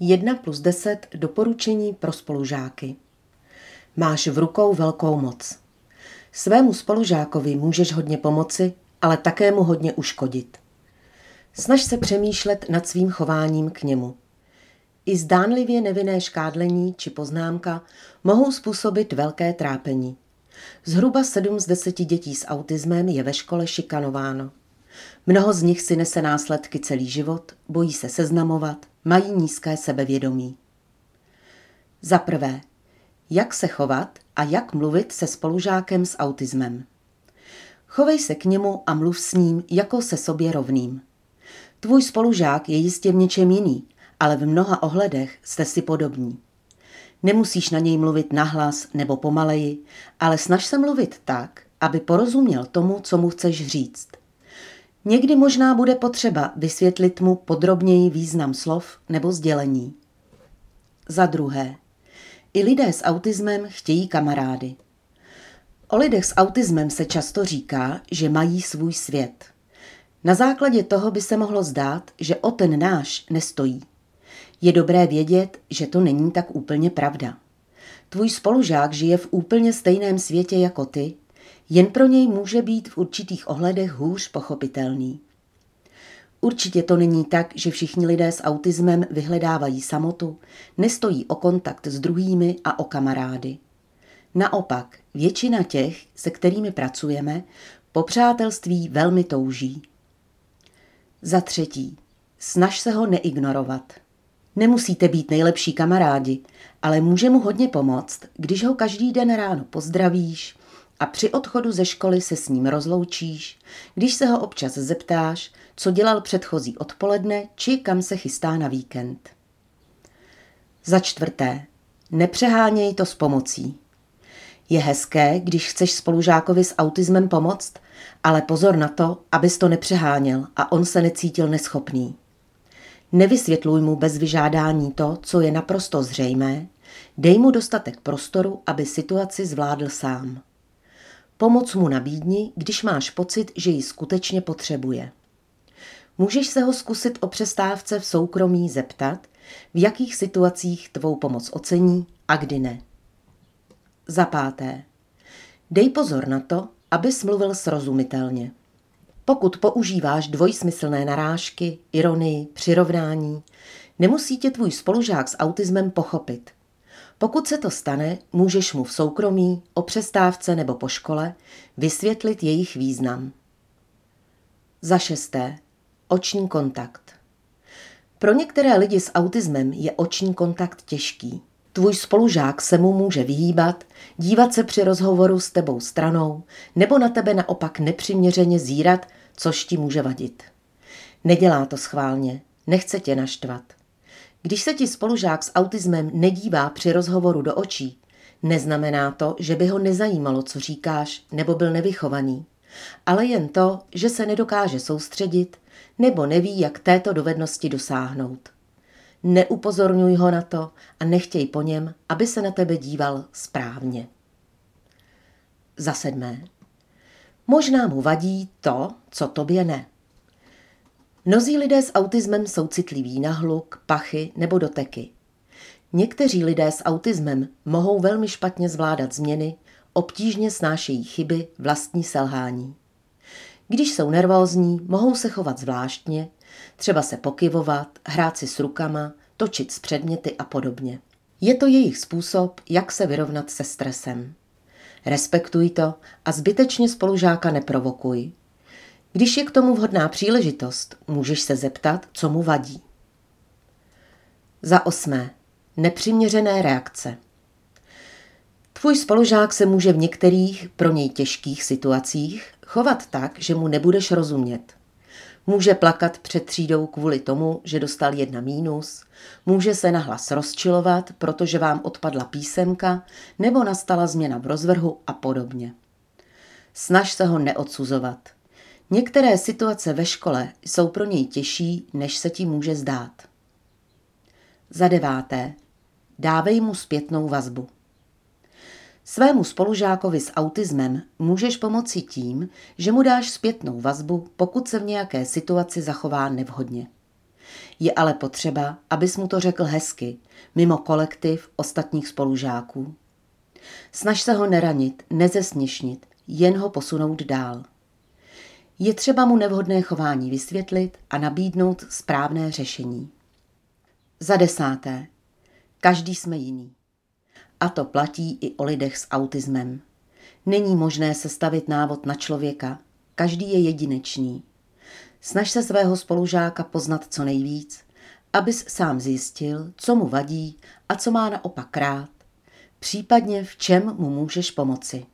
1 plus 10 doporučení pro spolužáky. Máš v rukou velkou moc. Svému spolužákovi můžeš hodně pomoci, ale také mu hodně uškodit. Snaž se přemýšlet nad svým chováním k němu. I zdánlivě nevinné škádlení či poznámka mohou způsobit velké trápení. Zhruba 7 z 10 dětí s autismem je ve škole šikanováno. Mnoho z nich si nese následky celý život, bojí se seznamovat, mají nízké sebevědomí. Za prvé, jak se chovat a jak mluvit se spolužákem s autismem. Chovej se k němu a mluv s ním jako se sobě rovným. Tvůj spolužák je jistě v něčem jiný, ale v mnoha ohledech jste si podobní. Nemusíš na něj mluvit nahlas nebo pomaleji, ale snaž se mluvit tak, aby porozuměl tomu, co mu chceš říct. Někdy možná bude potřeba vysvětlit mu podrobněji význam slov nebo sdělení. Za druhé, i lidé s autismem chtějí kamarády. O lidech s autismem se často říká, že mají svůj svět. Na základě toho by se mohlo zdát, že o ten náš nestojí. Je dobré vědět, že to není tak úplně pravda. Tvůj spolužák žije v úplně stejném světě jako ty, jen pro něj může být v určitých ohledech hůř pochopitelný. Určitě to není tak, že všichni lidé s autismem vyhledávají samotu, nestojí o kontakt s druhými a o kamarády. Naopak, většina těch, se kterými pracujeme, po přátelství velmi touží. Za třetí, snaž se ho neignorovat. Nemusíte být nejlepší kamarádi, ale může mu hodně pomoct, když ho každý den ráno pozdravíš a při odchodu ze školy se s ním rozloučíš, když se ho občas zeptáš, co dělal předchozí odpoledne či kam se chystá na víkend. Za čtvrté, nepřeháněj to s pomocí. Je hezké, když chceš spolužákovi s autismem pomoct, ale pozor na to, abys to nepřeháněl a on se necítil neschopný. Nevysvětluj mu bez vyžádání to, co je naprosto zřejmé, dej mu dostatek prostoru, aby situaci zvládl sám. Pomoc mu nabídni, když máš pocit, že ji skutečně potřebuje. Můžeš se ho zkusit o přestávce v soukromí zeptat, v jakých situacích tvou pomoc ocení a kdy ne. Za páté. Dej pozor na to, abys mluvil srozumitelně. Pokud používáš dvojsmyslné narážky, ironii, přirovnání, nemusí tě tvůj spolužák s autismem pochopit. Pokud se to stane, můžeš mu v soukromí, o přestávce nebo po škole vysvětlit jejich význam. Za šesté. Oční kontakt. Pro některé lidi s autismem je oční kontakt těžký. Tvůj spolužák se mu může vyhýbat, dívat se při rozhovoru s tebou stranou nebo na tebe naopak nepřiměřeně zírat, což ti může vadit. Nedělá to schválně, nechce tě naštvat. Když se ti spolužák s autismem nedívá při rozhovoru do očí, neznamená to, že by ho nezajímalo, co říkáš, nebo byl nevychovaný, ale jen to, že se nedokáže soustředit nebo neví, jak této dovednosti dosáhnout. Neupozorňuj ho na to a nechtěj po něm, aby se na tebe díval správně. Za sedmé. Možná mu vadí to, co tobě ne. Mnozí lidé s autismem jsou citliví na hluk, pachy nebo doteky. Někteří lidé s autismem mohou velmi špatně zvládat změny, obtížně snášejí chyby, vlastní selhání. Když jsou nervózní, mohou se chovat zvláštně, třeba se pokyvovat, hrát si s rukama, točit s předměty a podobně. Je to jejich způsob, jak se vyrovnat se stresem. Respektuj to a zbytečně spolužáka neprovokuj. Když je k tomu vhodná příležitost, můžeš se zeptat, co mu vadí. Za osmé. Nepřiměřené reakce. Tvůj spolužák se může v některých pro něj těžkých situacích chovat tak, že mu nebudeš rozumět. Může plakat před třídou kvůli tomu, že dostal jedna mínus, může se nahlas rozčilovat, protože vám odpadla písemka nebo nastala změna v rozvrhu a podobně. Snaž se ho neodsuzovat. Některé situace ve škole jsou pro něj těžší, než se ti může zdát. Za deváté. Dávej mu zpětnou vazbu. Svému spolužákovi s autismem můžeš pomoci tím, že mu dáš zpětnou vazbu, pokud se v nějaké situaci zachová nevhodně. Je ale potřeba, abys mu to řekl hezky, mimo kolektiv ostatních spolužáků. Snaž se ho neranit, nezesměšnit, jen ho posunout dál. Je třeba mu nevhodné chování vysvětlit a nabídnout správné řešení. Za desáté. Každý jsme jiný. A to platí i o lidech s autismem. Není možné sestavit návod na člověka. Každý je jedinečný. Snaž se svého spolužáka poznat co nejvíc, abys sám zjistil, co mu vadí a co má naopak rád, případně v čem mu můžeš pomoci.